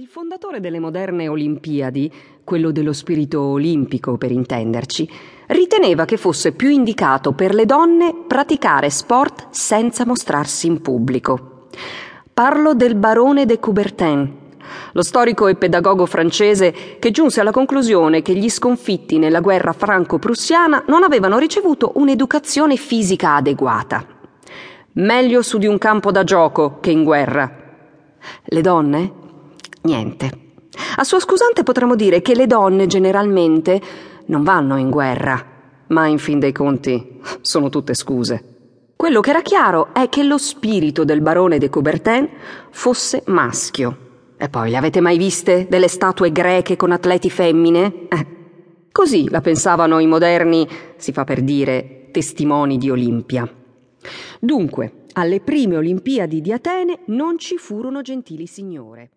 Il fondatore delle moderne Olimpiadi, quello dello spirito olimpico per intenderci, riteneva che fosse più indicato per le donne praticare sport senza mostrarsi in pubblico. Parlo del barone de Coubertin, lo storico e pedagogo francese che giunse alla conclusione che gli sconfitti nella guerra franco-prussiana non avevano ricevuto un'educazione fisica adeguata. Meglio su di un campo da gioco che in guerra. Le donne? Niente. A sua scusante potremmo dire che le donne generalmente non vanno in guerra, ma in fin dei conti sono tutte scuse. Quello che era chiaro è che lo spirito del barone de Coubertin fosse maschio. E poi le avete mai viste delle statue greche con atleti femmine? Eh. Così la pensavano i moderni, si fa per dire, testimoni di Olimpia. Dunque, alle prime Olimpiadi di Atene non ci furono gentili signore.